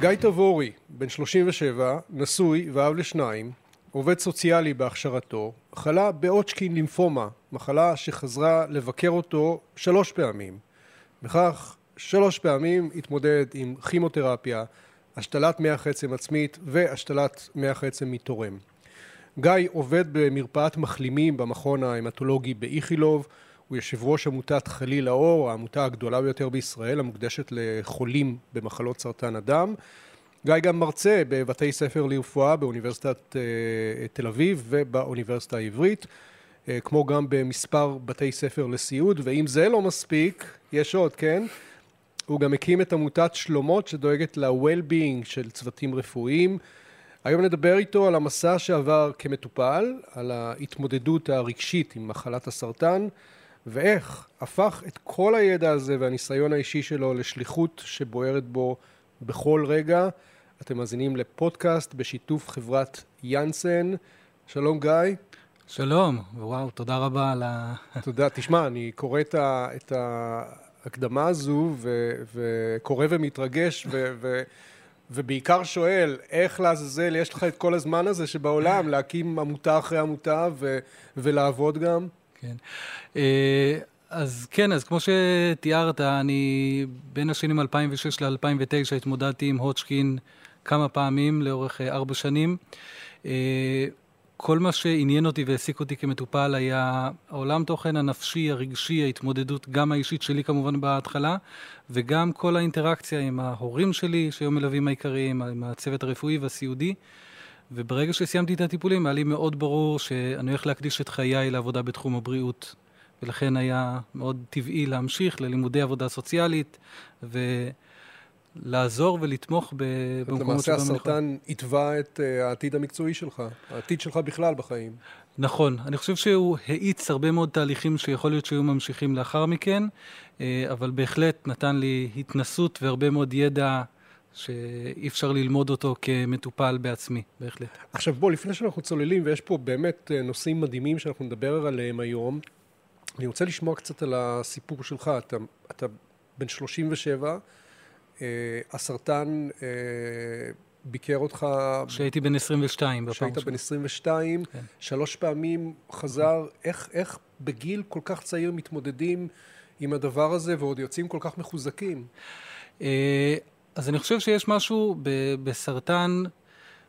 גיא תבורי, בן 37, נשוי ואב לשניים, עובד סוציאלי בהכשרתו, חלה באוצ'קין לימפומה, מחלה שחזרה לבקר אותו שלוש פעמים. בכך שלוש פעמים התמודד עם כימותרפיה, השתלת מח עצם עצמית והשתלת מח עצם מתורם. גיא עובד במרפאת מחלימים במכון ההמטולוגי באיכילוב, הוא יושב ראש עמותת חליל האור, העמותה הגדולה ביותר בישראל, המוקדשת לחולים במחלות סרטן הדם. גיא גם מרצה בבתי ספר לרפואה באוניברסיטת אה, תל אביב ובאוניברסיטה העברית, אה, כמו גם במספר בתי ספר לסיעוד, ואם זה לא מספיק, יש עוד, כן? הוא גם הקים את עמותת שלומות שדואגת ל-well-being של צוותים רפואיים. היום נדבר איתו על המסע שעבר כמטופל, על ההתמודדות הרגשית עם מחלת הסרטן, ואיך הפך את כל הידע הזה והניסיון האישי שלו לשליחות שבוערת בו בכל רגע. אתם מאזינים לפודקאסט בשיתוף חברת יאנסן. שלום גיא. שלום, וואו, תודה רבה על ה... תודה. תשמע, אני קורא את, ה, את ההקדמה הזו ו, וקורא ומתרגש ו, ו, ובעיקר שואל, איך לעזאזל יש לך את כל הזמן הזה שבעולם להקים עמותה אחרי עמותה ו, ולעבוד גם? כן. אה, אז כן, אז כמו שתיארת, אני בין השנים 2006 ל-2009 התמודדתי עם הוצ'קין כמה פעמים לאורך אה, ארבע שנים. אה, כל מה שעניין אותי והעסיק אותי כמטופל היה העולם תוכן הנפשי, הרגשי, ההתמודדות, גם האישית שלי כמובן בהתחלה, וגם כל האינטראקציה עם ההורים שלי, שהיו מלווים העיקריים, עם הצוות הרפואי והסיעודי. וברגע שסיימתי את הטיפולים, היה לי מאוד ברור שאני הולך להקדיש את חיי לעבודה בתחום הבריאות. ולכן היה מאוד טבעי להמשיך ללימודי עבודה סוציאלית, ולעזור ולתמוך במקומות שבהם אני יכול. למעשה הסרטן התווה את אה, העתיד המקצועי שלך, העתיד שלך בכלל בחיים. נכון, אני חושב שהוא האיץ הרבה מאוד תהליכים שיכול להיות שהיו ממשיכים לאחר מכן, אה, אבל בהחלט נתן לי התנסות והרבה מאוד ידע שאי אפשר ללמוד אותו כמטופל בעצמי, בהחלט. עכשיו בוא, לפני שאנחנו צוללים, ויש פה באמת אה, נושאים מדהימים שאנחנו נדבר עליהם היום, אני רוצה לשמוע קצת על הסיפור שלך. אתה, אתה בן 37, אה, הסרטן אה, ביקר אותך... כשהייתי בן 22 כשהיית בן 22, כן. שלוש פעמים חזר. איך, איך בגיל כל כך צעיר מתמודדים עם הדבר הזה ועוד יוצאים כל כך מחוזקים? אה, אז אני חושב שיש משהו בסרטן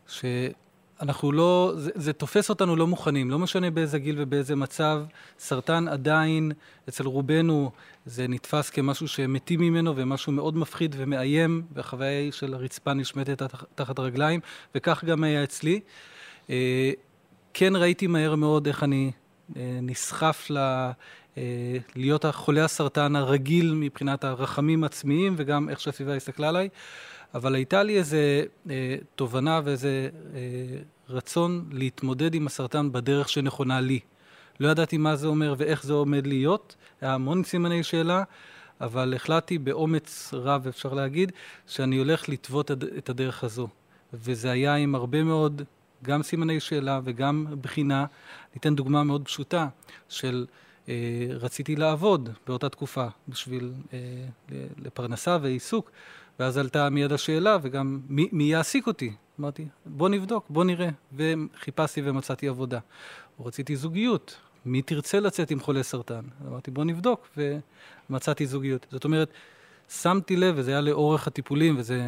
שאנחנו לא, זה, זה תופס אותנו לא מוכנים, לא משנה באיזה גיל ובאיזה מצב, סרטן עדיין, אצל רובנו זה נתפס כמשהו שמתים ממנו ומשהו מאוד מפחיד ומאיים, והחוויה של הרצפה נשמטת תחת הרגליים, וכך גם היה אצלי. אה, כן ראיתי מהר מאוד איך אני אה, נסחף ל... אה, להיות החולה הסרטן הרגיל מבחינת הרחמים עצמיים וגם איך שהסביבה הסתכלה עליי, אבל הייתה לי איזה אה, תובנה ואיזה אה, רצון להתמודד עם הסרטן בדרך שנכונה לי. לא ידעתי מה זה אומר ואיך זה עומד להיות, היה המון סימני שאלה, אבל החלטתי באומץ רב, אפשר להגיד, שאני הולך לטוות את הדרך הזו. וזה היה עם הרבה מאוד, גם סימני שאלה וגם בחינה. ניתן דוגמה מאוד פשוטה של... אה, רציתי לעבוד באותה תקופה בשביל אה, לפרנסה ועיסוק, ואז עלתה מיד השאלה, וגם מי, מי יעסיק אותי? אמרתי, בוא נבדוק, בוא נראה. וחיפשתי ומצאתי עבודה. רציתי זוגיות, מי תרצה לצאת עם חולה סרטן? אמרתי, בוא נבדוק, ומצאתי זוגיות. זאת אומרת, שמתי לב, וזה היה לאורך הטיפולים, וזה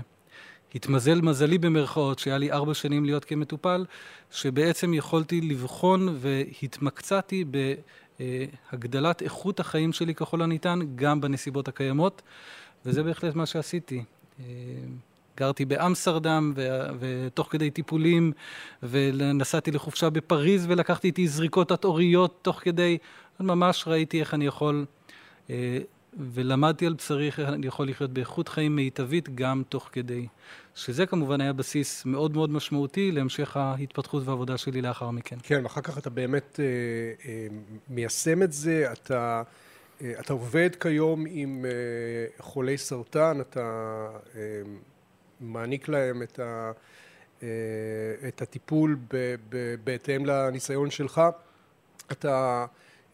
התמזל מזלי במרכאות, שהיה לי ארבע שנים להיות כמטופל, שבעצם יכולתי לבחון והתמקצעתי הגדלת איכות החיים שלי ככל הניתן, גם בנסיבות הקיימות, וזה בהחלט מה שעשיתי. אה, גרתי באמסרדם, ו- ותוך כדי טיפולים, ונסעתי לחופשה בפריז, ולקחתי איתי זריקות התאוריות תוך כדי, ממש ראיתי איך אני יכול אה, ולמדתי על בשרי איך אני יכול לחיות באיכות חיים מיטבית גם תוך כדי. שזה כמובן היה בסיס מאוד מאוד משמעותי להמשך ההתפתחות והעבודה שלי לאחר מכן. כן, ואחר כך אתה באמת אה, אה, מיישם את זה, אתה, אה, אתה עובד כיום עם אה, חולי סרטן, אתה אה, מעניק להם את, ה, אה, את הטיפול ב, ב, בהתאם לניסיון שלך. אתה...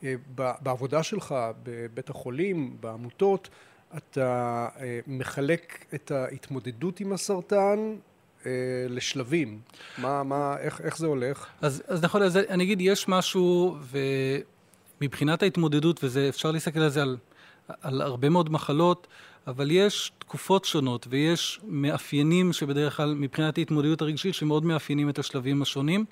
אה, בעבודה שלך בבית החולים, בעמותות, אתה אה, מחלק את ההתמודדות עם הסרטן אה, לשלבים. מה, מה, איך, איך זה הולך? אז, אז נכון, אז אני אגיד, יש משהו, ומבחינת ההתמודדות, ואפשר להסתכל על זה על, על הרבה מאוד מחלות, אבל יש תקופות שונות ויש מאפיינים שבדרך כלל מבחינת ההתמודדות הרגשית שמאוד מאפיינים את השלבים השונים.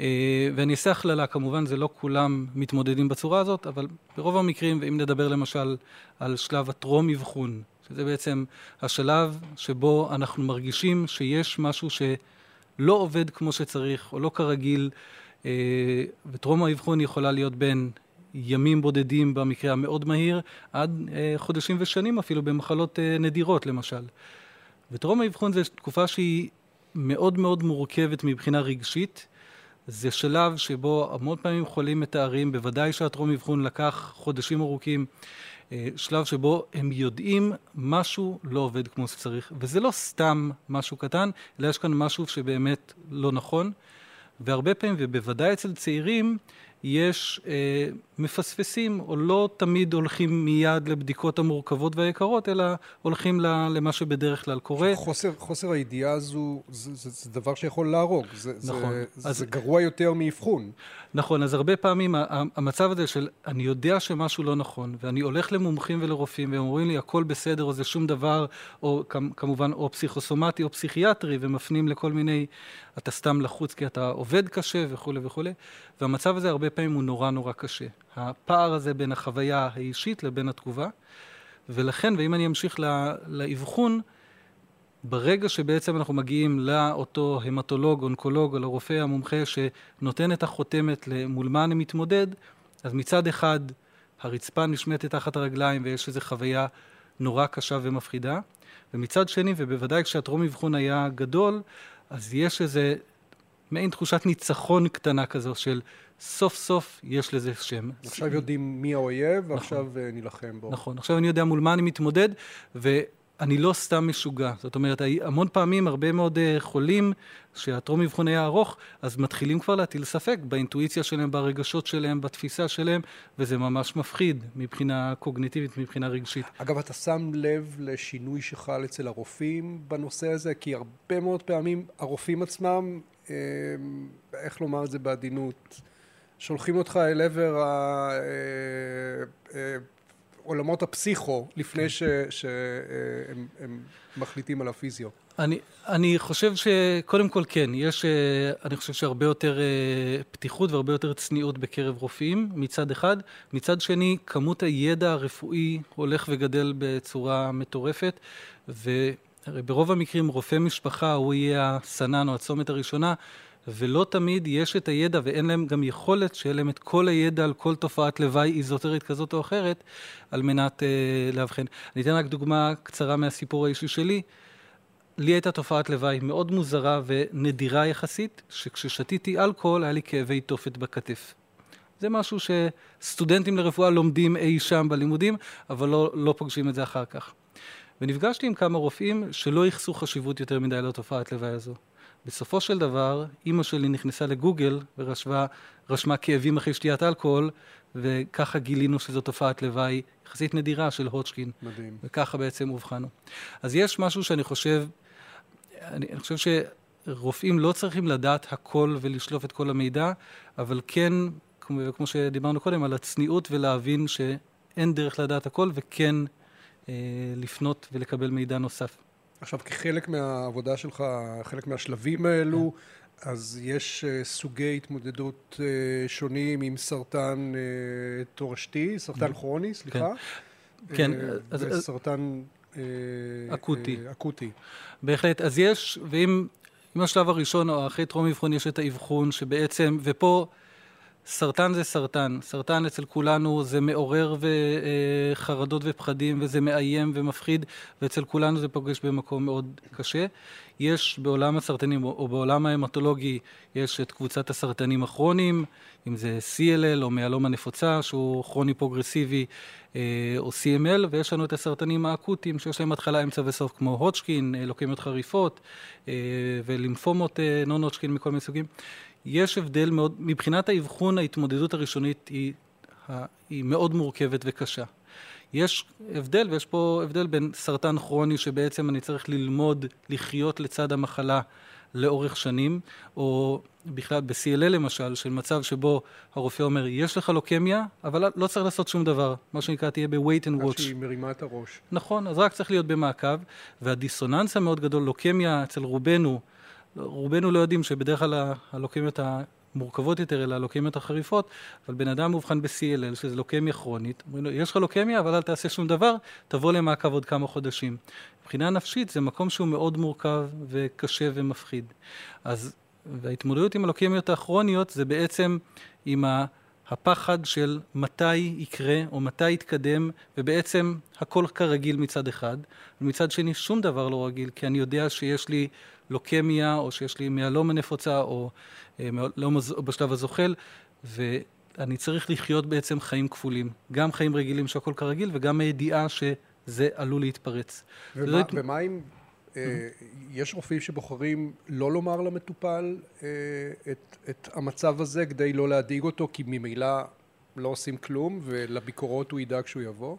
אה, ואני אעשה הכללה, כמובן זה לא כולם מתמודדים בצורה הזאת, אבל ברוב המקרים, ואם נדבר למשל על שלב הטרום אבחון, שזה בעצם השלב שבו אנחנו מרגישים שיש משהו שלא עובד כמו שצריך או לא כרגיל, אה, וטרום האבחון יכולה להיות בין ימים בודדים במקרה המאוד מהיר, עד אה, חודשים ושנים אפילו במחלות נדירות למשל. וטרום האבחון זו תקופה שהיא מאוד מאוד מורכבת מבחינה רגשית. זה שלב שבו המון פעמים חולים מתארים, בוודאי שהטרום אבחון לקח חודשים ארוכים, אה, שלב שבו הם יודעים משהו לא עובד כמו שצריך, וזה לא סתם משהו קטן, אלא יש כאן משהו שבאמת לא נכון, והרבה פעמים, ובוודאי אצל צעירים, יש אה, מפספסים, או לא תמיד הולכים מיד לבדיקות המורכבות והיקרות, אלא הולכים למה שבדרך כלל קורה. חוסר, חוסר הידיעה הזו, זה, זה, זה דבר שיכול להרוג. זה, נכון. זה, אז, זה גרוע יותר מאבחון. נכון, אז הרבה פעמים המצב הזה של אני יודע שמשהו לא נכון, ואני הולך למומחים ולרופאים, והם אומרים לי הכל בסדר, או זה שום דבר, או כמובן או פסיכוסומטי או פסיכיאטרי, ומפנים לכל מיני, אתה סתם לחוץ כי אתה עובד קשה וכולי וכולי, והמצב הזה הרבה פעמים הוא נורא נורא קשה. הפער הזה בין החוויה האישית לבין התגובה, ולכן, ואם אני אמשיך לאבחון, ברגע שבעצם אנחנו מגיעים לאותו המטולוג, אונקולוג או לרופא המומחה שנותן את החותמת מול מה אני מתמודד, אז מצד אחד הרצפה נשמטת תחת הרגליים ויש איזו חוויה נורא קשה ומפחידה, ומצד שני, ובוודאי כשהטרום אבחון היה גדול, אז יש איזה מעין תחושת ניצחון קטנה כזו של סוף סוף יש לזה שם. עכשיו יודעים מי האויב, ועכשיו נכון. נילחם בו. נכון, עכשיו אני יודע מול מה אני מתמודד, ואני לא סתם משוגע. זאת אומרת, המון פעמים, הרבה מאוד אה, חולים, שהטרום אבחון היה ארוך, אז מתחילים כבר להטיל ספק באינטואיציה שלהם, ברגשות שלהם, בתפיסה שלהם, וזה ממש מפחיד מבחינה קוגניטיבית, מבחינה רגשית. אגב, אתה שם לב לשינוי שחל אצל הרופאים בנושא הזה? כי הרבה מאוד פעמים הרופאים עצמם, אה, איך לומר את זה בעדינות, שולחים אותך אל עבר העולמות אה, אה, הפסיכו לפני כן. שהם מחליטים על הפיזיו. אני, אני חושב שקודם כל כן, יש, אני חושב שהרבה יותר פתיחות והרבה יותר צניעות בקרב רופאים מצד אחד, מצד שני כמות הידע הרפואי הולך וגדל בצורה מטורפת וברוב המקרים רופא משפחה הוא יהיה הסנן או הצומת הראשונה ולא תמיד יש את הידע ואין להם גם יכולת שיהיה להם את כל הידע על כל תופעת לוואי איזוטרית כזאת או אחרת על מנת אה, לאבחן. אני אתן רק דוגמה קצרה מהסיפור האישי שלי. לי הייתה תופעת לוואי מאוד מוזרה ונדירה יחסית, שכששתיתי אלכוהול היה לי כאבי תופת בכתף. זה משהו שסטודנטים לרפואה לומדים אי שם בלימודים, אבל לא, לא פוגשים את זה אחר כך. ונפגשתי עם כמה רופאים שלא ייחסו חשיבות יותר מדי לתופעת לוואי הזו. בסופו של דבר, אימא שלי נכנסה לגוגל ורשמה כאבים אחרי שתיית אלכוהול, וככה גילינו שזו תופעת לוואי יחסית נדירה של הוצ'קין. מדהים. וככה בעצם אובחנו. אז יש משהו שאני חושב, אני, אני חושב שרופאים לא צריכים לדעת הכל ולשלוף את כל המידע, אבל כן, כמו, כמו שדיברנו קודם, על הצניעות ולהבין שאין דרך לדעת הכל, וכן אה, לפנות ולקבל מידע נוסף. עכשיו, כחלק מהעבודה שלך, חלק מהשלבים האלו, כן. אז יש uh, סוגי התמודדות uh, שונים עם סרטן uh, תורשתי, סרטן כן. כרוני, סליחה. כן. Uh, כן. וסרטן... Uh, אקוטי. אקוטי. בהחלט. אז יש, ואם השלב הראשון או אחרי טרום אבחון יש את האבחון שבעצם, ופה... סרטן זה סרטן. סרטן אצל כולנו זה מעורר חרדות ופחדים וזה מאיים ומפחיד, ואצל כולנו זה פוגש במקום מאוד קשה. יש בעולם הסרטנים או בעולם ההמטולוגי, יש את קבוצת הסרטנים הכרוניים, אם זה CLL או מיאלומה נפוצה, שהוא כרוני פרוגרסיבי, אה, או CML, ויש לנו את הסרטנים האקוטיים שיש להם התחלה, אמצע וסוף, כמו הודג'קין, אה, לוקמיות חריפות, אה, ולימפומות non-Hodgkin מכל מיני סוגים. יש הבדל מאוד, מבחינת האבחון ההתמודדות הראשונית היא, היא מאוד מורכבת וקשה. יש הבדל, ויש פה הבדל בין סרטן כרוני שבעצם אני צריך ללמוד לחיות לצד המחלה לאורך שנים, או בכלל ב-CLL למשל, של מצב שבו הרופא אומר, יש לך לוקמיה, אבל לא צריך לעשות שום דבר, מה שנקרא תהיה ב-wait and watch. עד שהיא מרימה את הראש. נכון, אז רק צריך להיות במעקב, והדיסוננס המאוד גדול, לוקמיה אצל רובנו, רובנו לא יודעים שבדרך כלל הלוקמיות המורכבות יותר, אלא הלוקמיות החריפות, אבל בן אדם מאובחן ב-CLL, שזה לוקמיה כרונית, אומרים לו, יש לך לוקמיה, אבל אל תעשה שום דבר, תבוא למעקב עוד כמה חודשים. מבחינה נפשית זה מקום שהוא מאוד מורכב וקשה ומפחיד. אז, וההתמודדות עם הלוקמיות הכרוניות זה בעצם עם ה... הפחד של מתי יקרה או מתי יתקדם, ובעצם הכל כרגיל מצד אחד, ומצד שני שום דבר לא רגיל, כי אני יודע שיש לי לוקמיה, או שיש לי מיאלומה נפוצה, או מיאלומה בשלב הזוחל, ואני צריך לחיות בעצם חיים כפולים. גם חיים רגילים שהכל כרגיל, וגם הידיעה שזה עלול להתפרץ. ומה, ות... ומה אם... אה, יש רופאים שבוחרים לא לומר למטופל אה, את, את המצב הזה כדי לא להדאיג אותו כי ממילא לא עושים כלום ולביקורות הוא ידאג שהוא יבוא?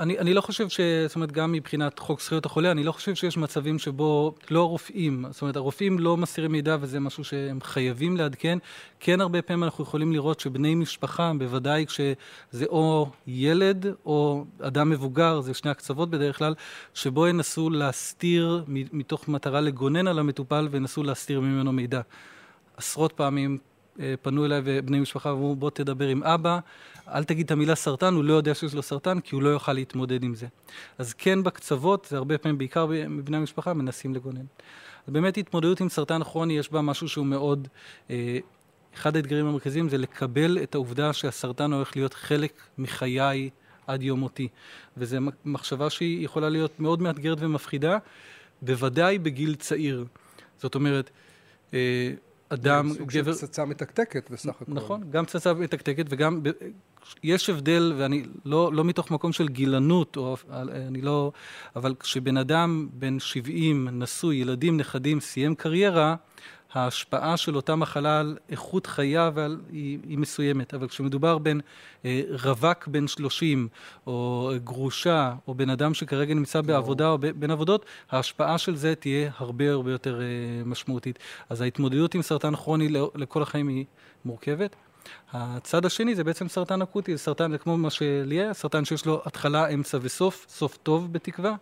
אני, אני לא חושב ש... זאת אומרת, גם מבחינת חוק זכויות החולה, אני לא חושב שיש מצבים שבו לא הרופאים, זאת אומרת, הרופאים לא מסתירים מידע וזה משהו שהם חייבים לעדכן. כן, הרבה פעמים אנחנו יכולים לראות שבני משפחה, בוודאי כשזה או ילד או אדם מבוגר, זה שני הקצוות בדרך כלל, שבו ינסו להסתיר מתוך מטרה לגונן על המטופל וינסו להסתיר ממנו מידע. עשרות פעמים אה, פנו אליי ובני משפחה ואמרו בוא תדבר עם אבא, אל תגיד את המילה סרטן, הוא לא יודע שיש לו סרטן כי הוא לא יוכל להתמודד עם זה. אז כן בקצוות, זה הרבה פעמים בעיקר מבני המשפחה מנסים לגונן. אז באמת התמודדות עם סרטן כרוני יש בה משהו שהוא מאוד, אה, אחד האתגרים המרכזיים זה לקבל את העובדה שהסרטן הולך להיות חלק מחיי עד יום מותי. וזו מחשבה שהיא יכולה להיות מאוד מאתגרת ומפחידה, בוודאי בגיל צעיר. זאת אומרת, אה, אדם, סוג גבר... סוג של פצצה מתקתקת בסך הכל. נכון, גם פצצה מתקתקת וגם, יש הבדל, ואני לא, לא מתוך מקום של גילנות, או, אני לא, אבל כשבן אדם בן 70, נשוי, ילדים, נכדים, סיים קריירה, ההשפעה של אותה מחלה על איכות חייו היא, היא מסוימת, אבל כשמדובר בין אה, רווק בן 30, או גרושה, או בן אדם שכרגע נמצא בעבודה או בין עבודות, ההשפעה של זה תהיה הרבה הרבה יותר אה, משמעותית. אז ההתמודדות עם סרטן כרוני לכל החיים היא מורכבת. הצד השני זה בעצם סרטן אקוטי, סרטן, זה כמו מה שלי סרטן שיש לו התחלה, אמצע וסוף, סוף טוב בתקווה.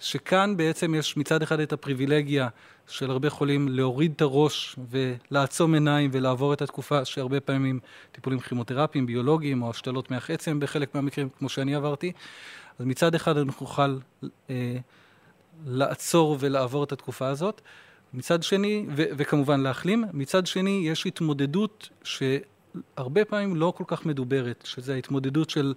שכאן בעצם יש מצד אחד את הפריבילגיה של הרבה חולים להוריד את הראש ולעצום עיניים ולעבור את התקופה שהרבה פעמים טיפולים כימותרפיים, ביולוגיים או השתלות מח עצם בחלק מהמקרים, כמו שאני עברתי. אז מצד אחד אנחנו נוכל אה, לעצור ולעבור את התקופה הזאת. מצד שני, ו- וכמובן להחלים, מצד שני יש התמודדות שהרבה פעמים לא כל כך מדוברת, שזה ההתמודדות של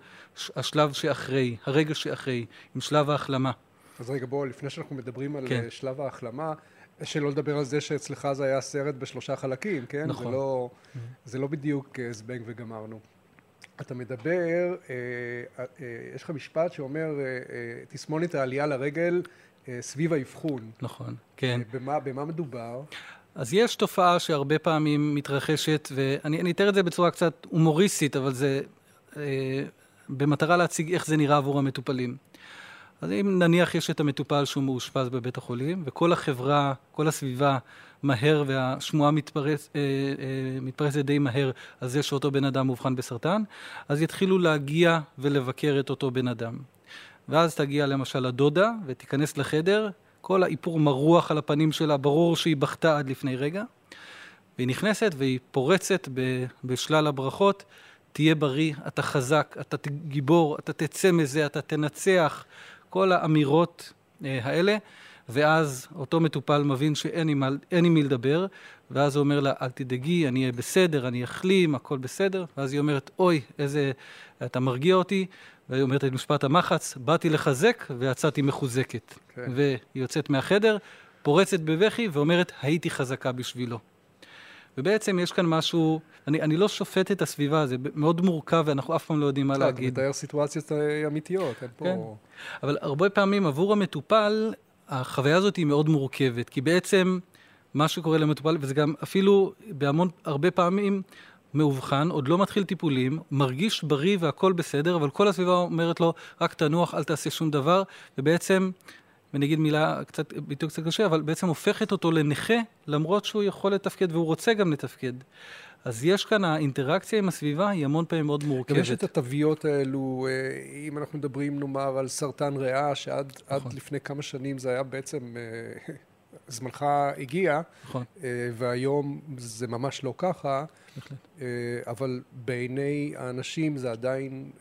השלב שאחרי, הרגע שאחרי, עם שלב ההחלמה. אז רגע, בואו, לפני שאנחנו מדברים על כן. שלב ההחלמה, שלא לדבר על זה שאצלך זה היה סרט בשלושה חלקים, כן? נכון. זה לא, mm-hmm. זה לא בדיוק אה, זבנג וגמרנו. אתה מדבר, אה, אה, יש לך משפט שאומר, תסמונת העלייה לרגל סביב האבחון. נכון, כן. במה, במה מדובר? אז יש תופעה שהרבה פעמים מתרחשת, ואני אתאר את זה בצורה קצת הומוריסטית, אבל זה במטרה להציג איך זה נראה עבור המטופלים. אז אם נניח יש את המטופל שהוא מאושפז בבית החולים, וכל החברה, כל הסביבה מהר והשמועה מתפרס, אה, אה, מתפרסת די מהר על זה שאותו בן אדם מאובחן בסרטן, אז יתחילו להגיע ולבקר את אותו בן אדם. ואז תגיע למשל הדודה ותיכנס לחדר, כל האיפור מרוח על הפנים שלה, ברור שהיא בכתה עד לפני רגע, והיא נכנסת והיא פורצת בשלל הברכות, תהיה בריא, אתה חזק, אתה גיבור, אתה תצא מזה, אתה תנצח, כל האמירות אה, האלה, ואז אותו מטופל מבין שאין עם, עם מי לדבר, ואז הוא אומר לה, אל תדאגי, אני אהיה בסדר, אני אחלים, הכל בסדר, ואז היא אומרת, אוי, איזה, אתה מרגיע אותי, והיא אומרת את משפט המחץ, באתי לחזק ויצאתי מחוזקת. כן. והיא יוצאת מהחדר, פורצת בבכי ואומרת, הייתי חזקה בשבילו. ובעצם יש כאן משהו, אני, אני לא שופט את הסביבה, זה מאוד מורכב ואנחנו אף פעם לא יודעים מה להגיד. אתה מתאר סיטואציות אה, אמיתיות, אין פה... כן. אבל הרבה פעמים עבור המטופל, החוויה הזאת היא מאוד מורכבת, כי בעצם מה שקורה למטופל, וזה גם אפילו בהמון, הרבה פעמים, מאובחן, עוד לא מתחיל טיפולים, מרגיש בריא והכל בסדר, אבל כל הסביבה אומרת לו, רק תנוח, אל תעשה שום דבר, ובעצם, ונגיד מילה קצת, ביטוי קצת קשה, אבל בעצם הופכת אותו לנכה, למרות שהוא יכול לתפקד והוא רוצה גם לתפקד. אז יש כאן, האינטראקציה עם הסביבה היא המון פעמים מאוד מורכבת. גם יש את התוויות האלו, אה, אם אנחנו מדברים נאמר על סרטן ריאה, שעד נכון. לפני כמה שנים זה היה בעצם, אה, זמנך הגיע, נכון. אה, והיום זה ממש לא ככה, אבל בעיני האנשים זה עדיין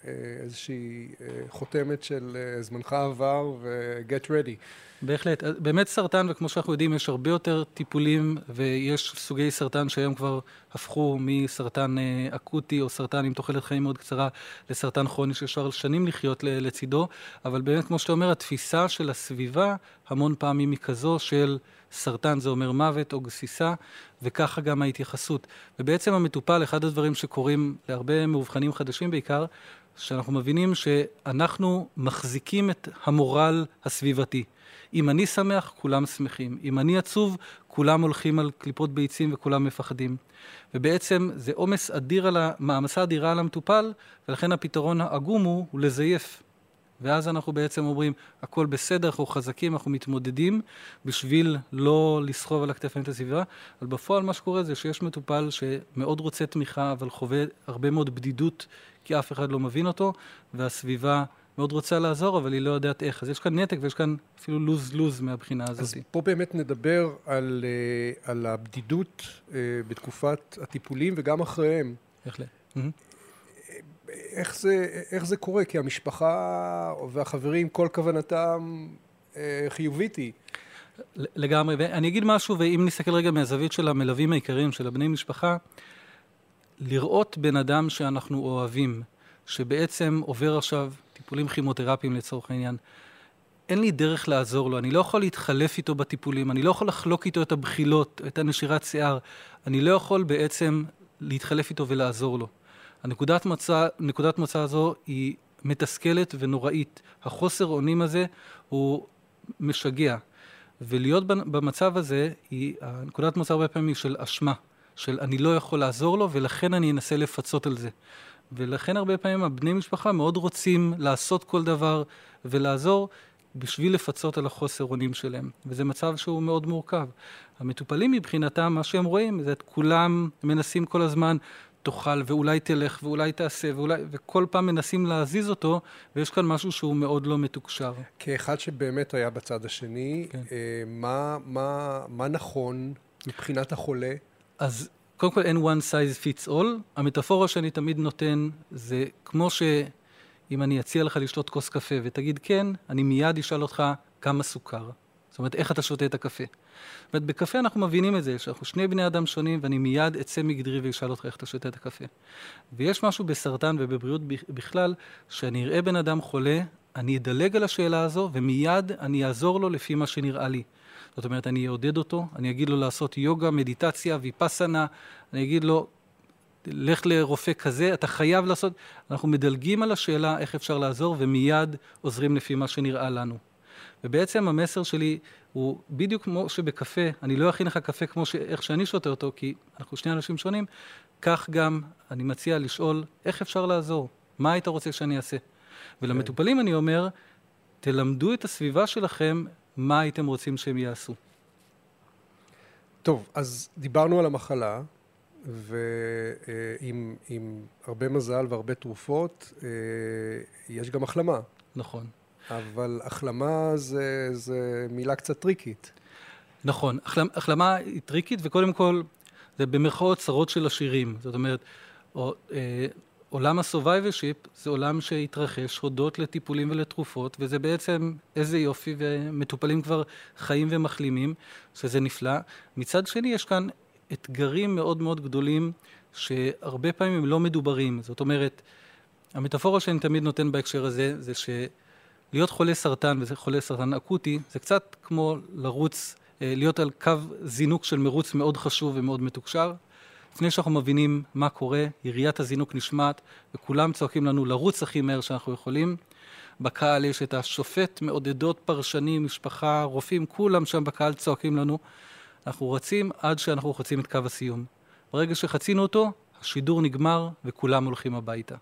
איזושהי חותמת של זמנך עבר ו-get ready. בהחלט. באמת סרטן, וכמו שאנחנו יודעים, יש הרבה יותר טיפולים, ויש סוגי סרטן שהיום כבר הפכו מסרטן אה, אקוטי או סרטן עם תוחלת חיים מאוד קצרה לסרטן כרוני שאפשר שנים לחיות לצידו, אבל באמת, כמו שאתה אומר, התפיסה של הסביבה המון פעמים היא כזו של סרטן זה אומר מוות או גסיסה, וככה גם ההתייחסות. ובעצם המטופל, אחד הדברים שקורים להרבה מאובחנים חדשים בעיקר, שאנחנו מבינים שאנחנו מחזיקים את המורל הסביבתי. אם אני שמח, כולם שמחים. אם אני עצוב, כולם הולכים על קליפות ביצים וכולם מפחדים. ובעצם זה עומס אדיר על, מעמסה אדירה על המטופל, ולכן הפתרון העגום הוא, הוא לזייף. ואז אנחנו בעצם אומרים, הכל בסדר, אנחנו חזקים, אנחנו מתמודדים בשביל לא לסחוב על הכתפיים את הסביבה, אבל בפועל מה שקורה זה שיש מטופל שמאוד רוצה תמיכה, אבל חווה הרבה מאוד בדידות, כי אף אחד לא מבין אותו, והסביבה מאוד רוצה לעזור, אבל היא לא יודעת איך. אז יש כאן נתק ויש כאן אפילו לוז-לוז מהבחינה הזאת. אז פה באמת נדבר על, אה, על הבדידות אה, בתקופת הטיפולים וגם אחריהם. בהחלט. איך זה, איך זה קורה? כי המשפחה והחברים, כל כוונתם אה, חיובית היא. לגמרי, ואני אגיד משהו, ואם נסתכל רגע מהזווית של המלווים העיקריים, של הבני משפחה, לראות בן אדם שאנחנו אוהבים, שבעצם עובר עכשיו טיפולים כימותרפיים לצורך העניין, אין לי דרך לעזור לו, אני לא יכול להתחלף איתו בטיפולים, אני לא יכול לחלוק איתו את הבחילות, את הנשירת שיער, אני לא יכול בעצם להתחלף איתו ולעזור לו. הנקודת מוצא, נקודת מוצא הזו היא מתסכלת ונוראית. החוסר אונים הזה הוא משגע. ולהיות במצב הזה, היא, נקודת מוצא הרבה פעמים היא של אשמה, של אני לא יכול לעזור לו ולכן אני אנסה לפצות על זה. ולכן הרבה פעמים הבני משפחה מאוד רוצים לעשות כל דבר ולעזור בשביל לפצות על החוסר אונים שלהם. וזה מצב שהוא מאוד מורכב. המטופלים מבחינתם, מה שהם רואים זה את כולם מנסים כל הזמן תאכל ואולי תלך ואולי תעשה ואולי, וכל פעם מנסים להזיז אותו, ויש כאן משהו שהוא מאוד לא מתוקשר. כאחד שבאמת היה בצד השני, כן. אה, מה, מה, מה נכון מבחינת החולה? אז קודם כל אין one size fits all. המטאפורה שאני תמיד נותן זה כמו שאם אני אציע לך לשתות כוס קפה ותגיד כן, אני מיד אשאל אותך כמה סוכר. זאת אומרת, איך אתה שותה את הקפה. זאת אומרת, בקפה אנחנו מבינים את זה, שאנחנו שני בני אדם שונים, ואני מיד אצא מגדרי ואשאל אותך איך אתה שותה את הקפה. ויש משהו בסרטן ובבריאות בכלל, שאני אראה בן אדם חולה, אני אדלג על השאלה הזו, ומיד אני אעזור לו לפי מה שנראה לי. זאת אומרת, אני אעודד אותו, אני אגיד לו לעשות יוגה, מדיטציה, ויפסנה, אני אגיד לו, לך לרופא כזה, אתה חייב לעשות... אנחנו מדלגים על השאלה איך אפשר לעזור, ומיד עוזרים לפי מה שנראה לנו. ובעצם המסר שלי הוא בדיוק כמו שבקפה, אני לא אכין לך קפה כמו ש... איך שאני שותה אותו, כי אנחנו שני אנשים שונים, כך גם אני מציע לשאול איך אפשר לעזור, מה היית רוצה שאני אעשה. ולמטופלים אני אומר, תלמדו את הסביבה שלכם מה הייתם רוצים שהם יעשו. טוב, אז דיברנו על המחלה, ועם הרבה מזל והרבה תרופות, אה, יש גם החלמה. נכון. אבל החלמה זה, זה מילה קצת טריקית. נכון, החלמה, החלמה היא טריקית, וקודם כל, זה במרכאות צרות של עשירים. זאת אומרת, או, אה, עולם ה-survivorship זה עולם שהתרחש הודות לטיפולים ולתרופות, וזה בעצם איזה יופי, ומטופלים כבר חיים ומחלימים, שזה נפלא. מצד שני, יש כאן אתגרים מאוד מאוד גדולים, שהרבה פעמים הם לא מדוברים. זאת אומרת, המטאפורה שאני תמיד נותן בהקשר הזה, זה שלהיות חולה סרטן, וזה חולה סרטן אקוטי, זה קצת כמו לרוץ, אה, להיות על קו זינוק של מרוץ מאוד חשוב ומאוד מתוקשר. לפני שאנחנו מבינים מה קורה, יריית הזינוק נשמעת, וכולם צועקים לנו לרוץ הכי מהר שאנחנו יכולים. בקהל יש את השופט, מעודדות, פרשנים, משפחה, רופאים, כולם שם בקהל צועקים לנו. אנחנו רצים עד שאנחנו חוצים את קו הסיום. ברגע שחצינו אותו, השידור נגמר וכולם הולכים הביתה.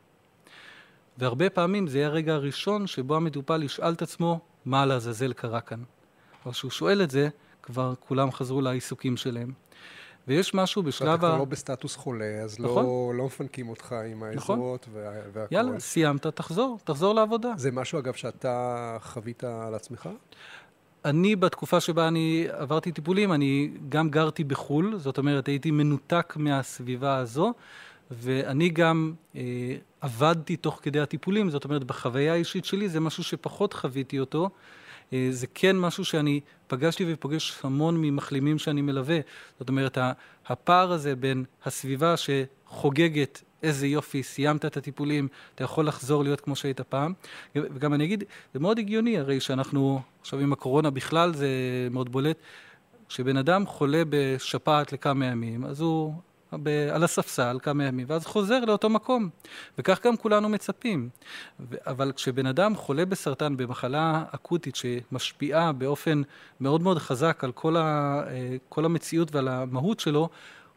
והרבה פעמים זה יהיה הרגע הראשון שבו המטופל ישאל את עצמו מה לעזאזל קרה כאן. אבל כשהוא שואל את זה, כבר כולם חזרו לעיסוקים שלהם. ויש משהו בשלב ה... אתה כבר לא בסטטוס חולה, אז לא- נכון. לא, לא מפנקים אותך עם. העזרות נכון. וה, והכל. יאללה, סיימת, תחזור, תחזור לעבודה. זה משהו, אגב, שאתה חווית על עצמך? אני, בתקופה שבה אני עברתי טיפולים, אני גם גרתי בחו"ל, זאת אומרת, הייתי מנותק מהסביבה הזו, ואני גם אה, עבדתי תוך כדי הטיפולים, זאת אומרת, בחוויה האישית שלי זה משהו שפחות חוויתי אותו. אה, זה כן משהו שאני פגשתי ופוגש המון ממחלימים שאני מלווה. זאת אומרת, הפער הזה בין הסביבה שחוגגת איזה יופי, סיימת את הטיפולים, אתה יכול לחזור להיות כמו שהיית פעם. וגם אני אגיד, זה מאוד הגיוני, הרי שאנחנו, עכשיו עם הקורונה בכלל זה מאוד בולט, כשבן אדם חולה בשפעת לכמה ימים, אז הוא ב- על הספסל כמה ימים, ואז חוזר לאותו מקום. וכך גם כולנו מצפים. ו- אבל כשבן אדם חולה בסרטן, במחלה אקוטית שמשפיעה באופן מאוד מאוד חזק על כל, ה- אה, כל המציאות ועל המהות שלו,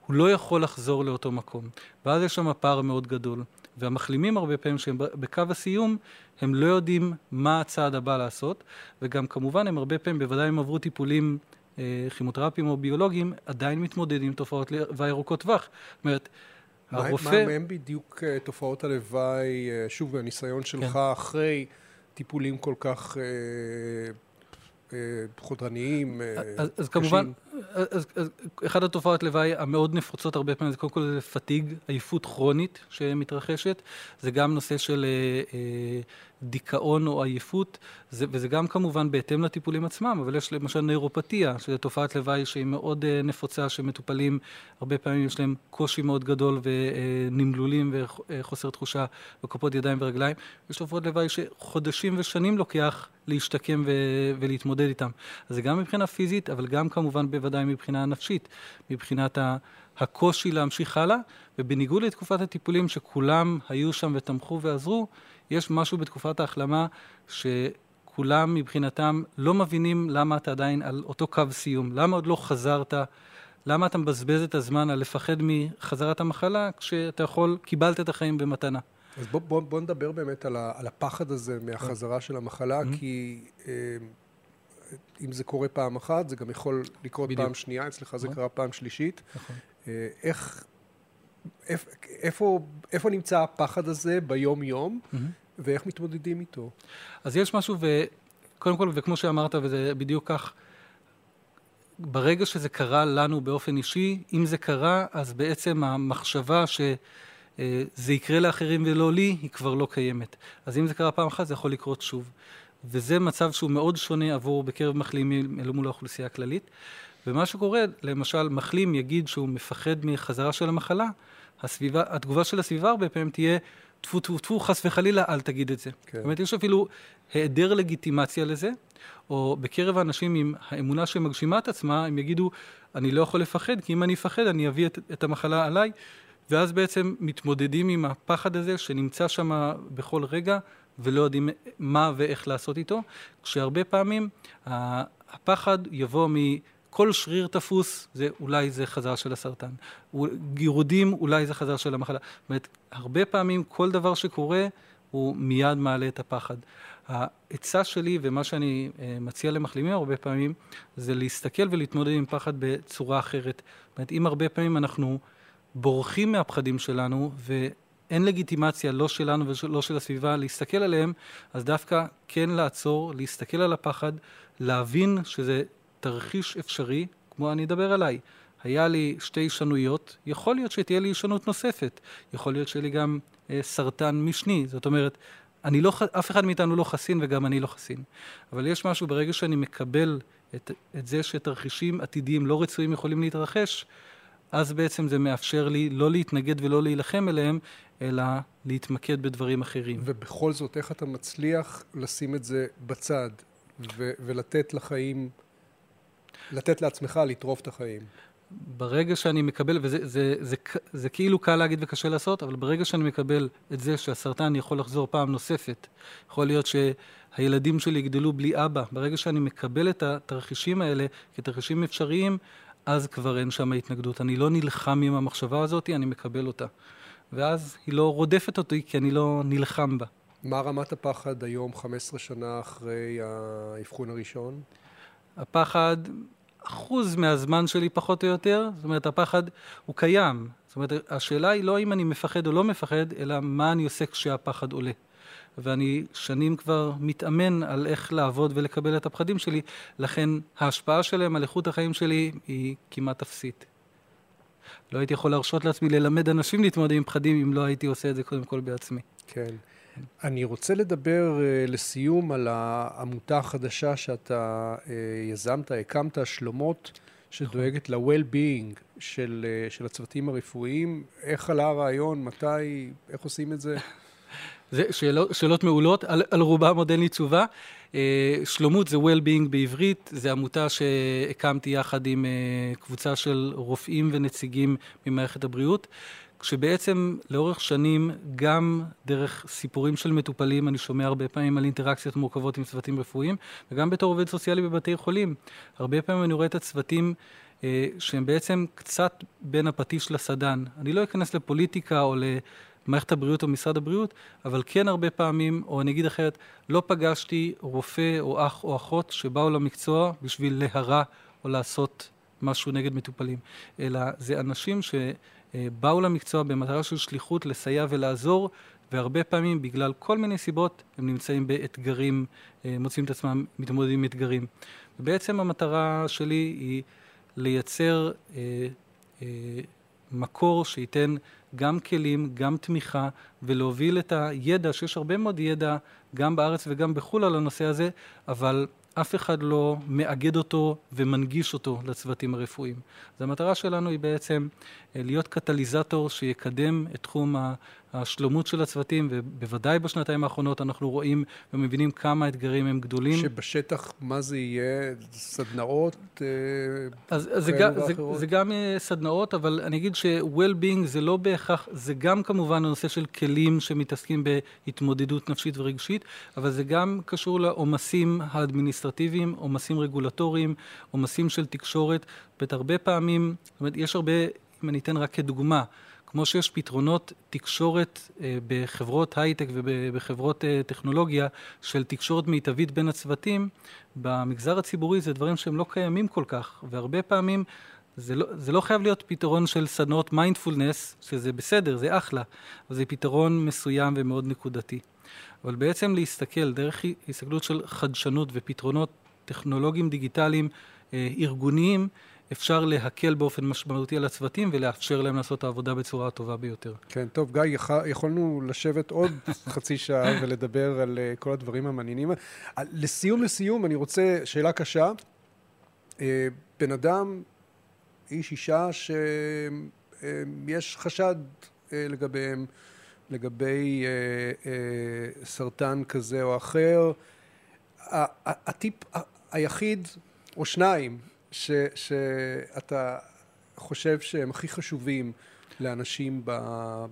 הוא לא יכול לחזור לאותו מקום. ואז יש שם פער מאוד גדול. והמחלימים הרבה פעמים שהם בקו הסיום, הם לא יודעים מה הצעד הבא לעשות, וגם כמובן הם הרבה פעמים, בוודאי הם עברו טיפולים כימותרפיים או ביולוגיים, עדיין מתמודדים עם תופעות לוואי ארוכות טווח. זאת אומרת, הרופא... מה הם בדיוק אה, תופעות הלוואי, אה, שוב, הניסיון שלך כן. אחרי טיפולים כל כך חודרניים, אז, אז כמובן, אז, אז אחת התופעות לוואי המאוד נפוצות הרבה פעמים זה קודם כל פתיג, עייפות כרונית שמתרחשת, זה גם נושא של אה, אה, דיכאון או עייפות, זה, וזה גם כמובן בהתאם לטיפולים עצמם, אבל יש למשל נוירופתיה, שזו תופעת לוואי שהיא מאוד uh, נפוצה, שמטופלים, הרבה פעמים יש להם קושי מאוד גדול ונמלולים וחוסר תחושה בכפות ידיים ורגליים. יש תופעות לוואי שחודשים ושנים לוקח להשתקם ו- ולהתמודד איתם. אז זה גם מבחינה פיזית, אבל גם כמובן בוודאי מבחינה נפשית, מבחינת ה... הקושי להמשיך הלאה, ובניגוד לתקופת הטיפולים שכולם היו שם ותמכו ועזרו, יש משהו בתקופת ההחלמה שכולם מבחינתם לא מבינים למה אתה עדיין על אותו קו סיום, למה עוד לא חזרת, למה אתה מבזבז את הזמן על לפחד מחזרת המחלה כשאתה יכול, קיבלת את החיים במתנה. אז בוא, בוא, בוא נדבר באמת על, ה, על הפחד הזה מהחזרה של המחלה, mm-hmm. כי אה, אם זה קורה פעם אחת, זה גם יכול לקרות בדיוק. פעם שנייה, אצלך זה נכון. קרה פעם שלישית. נכון. אה, איך, איפה, איפה נמצא הפחד הזה ביום-יום, mm-hmm. ואיך מתמודדים איתו? אז יש משהו, וקודם כל, וכמו שאמרת, וזה בדיוק כך, ברגע שזה קרה לנו באופן אישי, אם זה קרה, אז בעצם המחשבה שזה אה, יקרה לאחרים ולא לי, היא כבר לא קיימת. אז אם זה קרה פעם אחת, זה יכול לקרות שוב. וזה מצב שהוא מאוד שונה עבור בקרב מחלימים אל מול האוכלוסייה הכללית. ומה שקורה, למשל, מחלים יגיד שהוא מפחד מחזרה של המחלה, הסביבה, התגובה של הסביבה הרבה פעמים תהיה, טפו טפו טפו, חס וחלילה, אל תגיד את זה. כן. זאת אומרת, יש אפילו היעדר לגיטימציה לזה, או בקרב האנשים עם האמונה שמגשימה את עצמה, הם יגידו, אני לא יכול לפחד, כי אם אני אפחד, אני אביא את, את המחלה עליי, ואז בעצם מתמודדים עם הפחד הזה שנמצא שם בכל רגע, ולא יודעים מה ואיך לעשות איתו, כשהרבה פעמים הפחד יבוא מ... כל שריר תפוס, זה אולי זה חזר של הסרטן. גירודים, אולי זה חזר של המחלה. זאת אומרת, הרבה פעמים כל דבר שקורה, הוא מיד מעלה את הפחד. העצה שלי ומה שאני אה, מציע למחלימים הרבה פעמים, זה להסתכל ולהתמודד עם פחד בצורה אחרת. זאת אומרת, אם הרבה פעמים אנחנו בורחים מהפחדים שלנו, ואין לגיטימציה לא שלנו ולא של הסביבה להסתכל עליהם, אז דווקא כן לעצור, להסתכל על הפחד, להבין שזה תרחיש אפשרי, כמו אני אדבר עליי. היה לי שתי הישנויות, יכול להיות שתהיה לי הישנות נוספת, יכול להיות שיהיה לי גם אה, סרטן משני, זאת אומרת, אני לא, אף אחד מאיתנו לא חסין וגם אני לא חסין. אבל יש משהו, ברגע שאני מקבל את, את זה שתרחישים עתידיים לא רצויים יכולים להתרחש, אז בעצם זה מאפשר לי לא להתנגד ולא להילחם אליהם, אלא להתמקד בדברים אחרים. ובכל זאת, איך אתה מצליח לשים את זה בצד ו- ולתת לחיים לתת לעצמך לטרוף את החיים. ברגע שאני מקבל, וזה זה, זה, זה, זה כאילו קל להגיד וקשה לעשות, אבל ברגע שאני מקבל את זה שהסרטן יכול לחזור פעם נוספת, יכול להיות שהילדים שלי יגדלו בלי אבא, ברגע שאני מקבל את התרחישים האלה כתרחישים אפשריים, אז כבר אין שם התנגדות. אני לא נלחם עם המחשבה הזאת, אני מקבל אותה. ואז היא לא רודפת אותי כי אני לא נלחם בה. מה רמת הפחד היום, 15 שנה אחרי האבחון הראשון? הפחד, אחוז מהזמן שלי פחות או יותר, זאת אומרת, הפחד הוא קיים. זאת אומרת, השאלה היא לא אם אני מפחד או לא מפחד, אלא מה אני עושה כשהפחד עולה. ואני שנים כבר מתאמן על איך לעבוד ולקבל את הפחדים שלי, לכן ההשפעה שלהם על איכות החיים שלי היא כמעט אפסית. לא הייתי יכול להרשות לעצמי ללמד אנשים להתמודד עם פחדים אם לא הייתי עושה את זה קודם כל בעצמי. כן. אני רוצה לדבר uh, לסיום על העמותה החדשה שאתה uh, יזמת, הקמת, שלומות, שדואגת ל-well-being של, uh, של הצוותים הרפואיים. איך עלה הרעיון? מתי? איך עושים את זה? זה שאלות, שאלות מעולות, על, על רובם עוד אין לי תשובה. אה, שלומות זה well-being בעברית, זו עמותה שהקמתי יחד עם אה, קבוצה של רופאים ונציגים ממערכת הבריאות, כשבעצם לאורך שנים, גם דרך סיפורים של מטופלים, אני שומע הרבה פעמים על אינטראקציות מורכבות עם צוותים רפואיים, וגם בתור עובד סוציאלי בבתי חולים. הרבה פעמים אני רואה את הצוותים אה, שהם בעצם קצת בין הפטיש לסדן. אני לא אכנס לפוליטיקה או ל... מערכת הבריאות או משרד הבריאות, אבל כן הרבה פעמים, או אני אגיד אחרת, לא פגשתי רופא או אח או אחות שבאו למקצוע בשביל להרע או לעשות משהו נגד מטופלים, אלא זה אנשים שבאו למקצוע במטרה של שליחות לסייע ולעזור, והרבה פעמים בגלל כל מיני סיבות הם נמצאים באתגרים, אה, מוצאים את עצמם מתמודדים עם אתגרים. ובעצם המטרה שלי היא לייצר אה, אה, מקור שייתן גם כלים, גם תמיכה, ולהוביל את הידע, שיש הרבה מאוד ידע גם בארץ וגם בחו"ל על הנושא הזה, אבל אף אחד לא מאגד אותו ומנגיש אותו לצוותים הרפואיים. אז המטרה שלנו היא בעצם אה, להיות קטליזטור שיקדם את תחום השלומות של הצוותים, ובוודאי בשנתיים האחרונות אנחנו רואים ומבינים כמה האתגרים הם גדולים. שבשטח, מה זה יהיה? סדנאות אה, אז, אז זה, גם, זה, זה גם אה, סדנאות, אבל אני אגיד ש-well-being זה לא בהכרח, זה גם כמובן הנושא של כלים שמתעסקים בהתמודדות נפשית ורגשית, אבל זה גם קשור לעומסים האדמיניסטרטיביים, עומסים רגולטוריים, עומסים של תקשורת, ואת הרבה פעמים, זאת אומרת, יש הרבה, אם אני אתן רק כדוגמה, כמו שיש פתרונות תקשורת אה, בחברות הייטק ובחברות אה, טכנולוגיה של תקשורת מיטבית בין הצוותים, במגזר הציבורי זה דברים שהם לא קיימים כל כך, והרבה פעמים זה לא, זה לא חייב להיות פתרון של סדנות מיינדפולנס, שזה בסדר, זה אחלה, אבל זה פתרון מסוים ומאוד נקודתי. אבל בעצם להסתכל דרך הסתכלות של חדשנות ופתרונות טכנולוגיים דיגיטליים אה, ארגוניים, אפשר להקל באופן משמעותי על הצוותים ולאפשר להם לעשות את העבודה בצורה הטובה ביותר. כן, טוב, גיא, יכולנו לשבת עוד חצי שעה ולדבר על uh, כל הדברים המעניינים. לסיום, לסיום, אני רוצה שאלה קשה. Uh, בן אדם, איש, אישה, שיש uh, חשד uh, לגביהם, לגבי uh, uh, סרטן כזה או אחר, הטיפ היחיד, או שניים, ש, שאתה חושב שהם הכי חשובים לאנשים ב,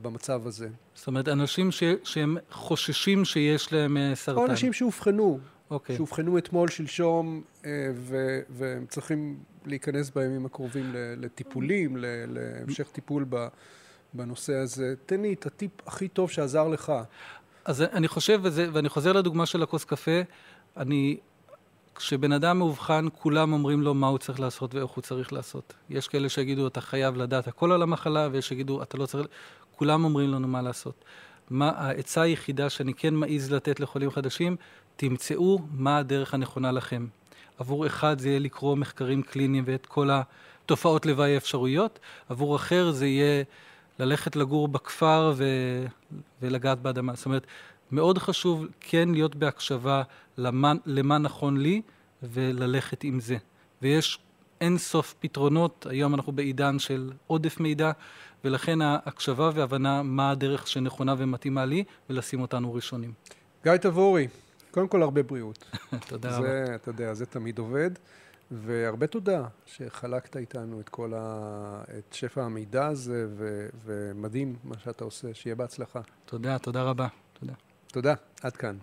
במצב הזה? זאת אומרת, אנשים ש, שהם חוששים שיש להם אה, סרטן. או אנשים שאובחנו. אוקיי. שאובחנו אתמול, שלשום, אה, ו, והם צריכים להיכנס בימים הקרובים לטיפולים, להמשך טיפול בנושא הזה. תן לי את הטיפ הכי טוב שעזר לך. אז אני חושב, וזה, ואני חוזר לדוגמה של הכוס קפה, אני כשבן אדם מאובחן, כולם אומרים לו מה הוא צריך לעשות ואיך הוא צריך לעשות. יש כאלה שיגידו, אתה חייב לדעת הכל על המחלה, ויש שיגידו, אתה לא צריך... כולם אומרים לנו מה לעשות. מה העצה היחידה שאני כן מעז לתת לחולים חדשים, תמצאו מה הדרך הנכונה לכם. עבור אחד זה יהיה לקרוא מחקרים קליניים ואת כל התופעות לוואי האפשרויות, עבור אחר זה יהיה ללכת לגור בכפר ו... ולגעת באדמה. זאת אומרת, מאוד חשוב כן להיות בהקשבה למה, למה נכון לי וללכת עם זה. ויש אין סוף פתרונות, היום אנחנו בעידן של עודף מידע, ולכן ההקשבה והבנה מה הדרך שנכונה ומתאימה לי, ולשים אותנו ראשונים. גיא תבורי, קודם כל הרבה בריאות. תודה זה, רבה. אתה יודע, זה תמיד עובד. והרבה תודה שחלקת איתנו את כל ה... את שפע המידע הזה, ו... ומדהים מה שאתה עושה, שיהיה בהצלחה. תודה, תודה רבה. תודה. תודה, עד כאן.